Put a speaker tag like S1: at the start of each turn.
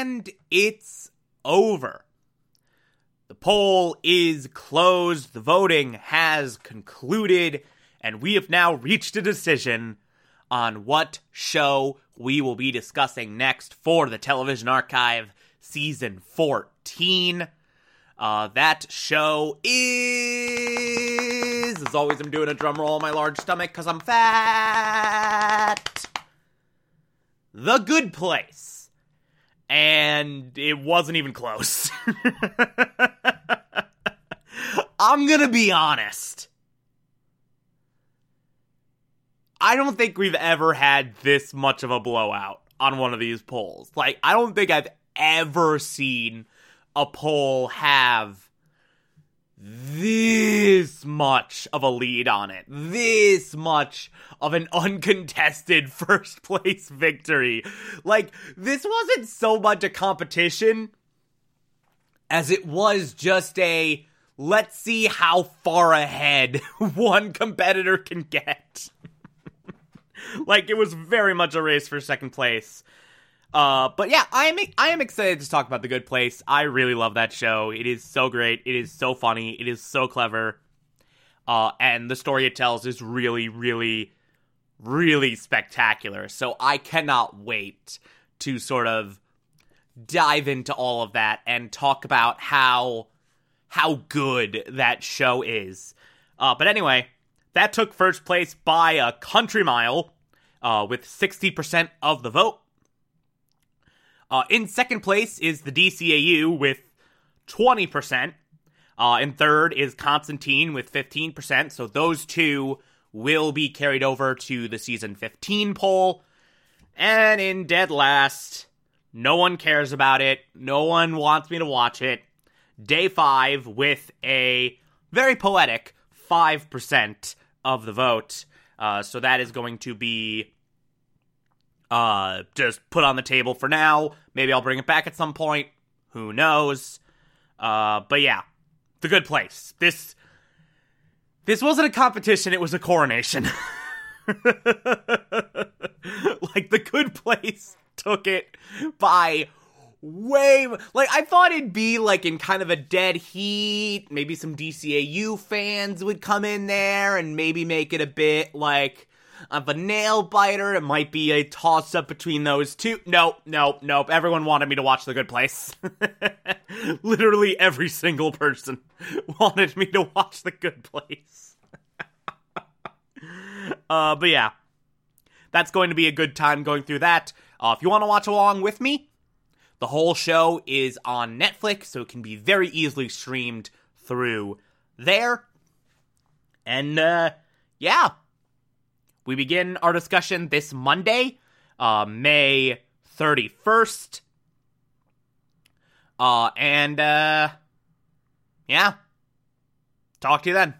S1: And it's over. The poll is closed, the voting has concluded, and we have now reached a decision on what show we will be discussing next for the Television Archive Season 14. Uh, that show is. As always, I'm doing a drum roll on my large stomach because I'm fat. The Good Place. And it wasn't even close. I'm gonna be honest. I don't think we've ever had this much of a blowout on one of these polls. Like, I don't think I've ever seen a poll have this much of a lead on it, this much of an uncontested first place victory. Like, this wasn't so much a competition as it was just a let's see how far ahead one competitor can get. like, it was very much a race for second place. Uh, but yeah, I am I am excited to talk about The Good Place. I really love that show. It is so great. It is so funny. It is so clever. Uh, and the story it tells is really, really, really spectacular. So I cannot wait to sort of dive into all of that and talk about how how good that show is. Uh, but anyway, that took first place by a country mile, uh, with sixty percent of the vote. Uh, in second place is the DCAU with 20%. Uh, in third is Constantine with 15%. So those two will be carried over to the season 15 poll. And in dead last, no one cares about it. No one wants me to watch it. Day five with a very poetic 5% of the vote. Uh, so that is going to be uh, just put on the table for now. Maybe I'll bring it back at some point. Who knows? Uh, but yeah, the good place. This this wasn't a competition; it was a coronation. like the good place took it by way like I thought it'd be like in kind of a dead heat. Maybe some DCAU fans would come in there and maybe make it a bit like of a nail biter. It might be a toss up between those two. Nope, nope, nope. Everyone wanted me to watch The Good Place. Literally every single person wanted me to watch The Good Place. uh, but yeah, that's going to be a good time going through that. Uh, if you want to watch along with me, the whole show is on Netflix, so it can be very easily streamed through there. And uh, yeah, we begin our discussion this Monday, uh, May 31st. Uh, and, uh, yeah. Talk to you then.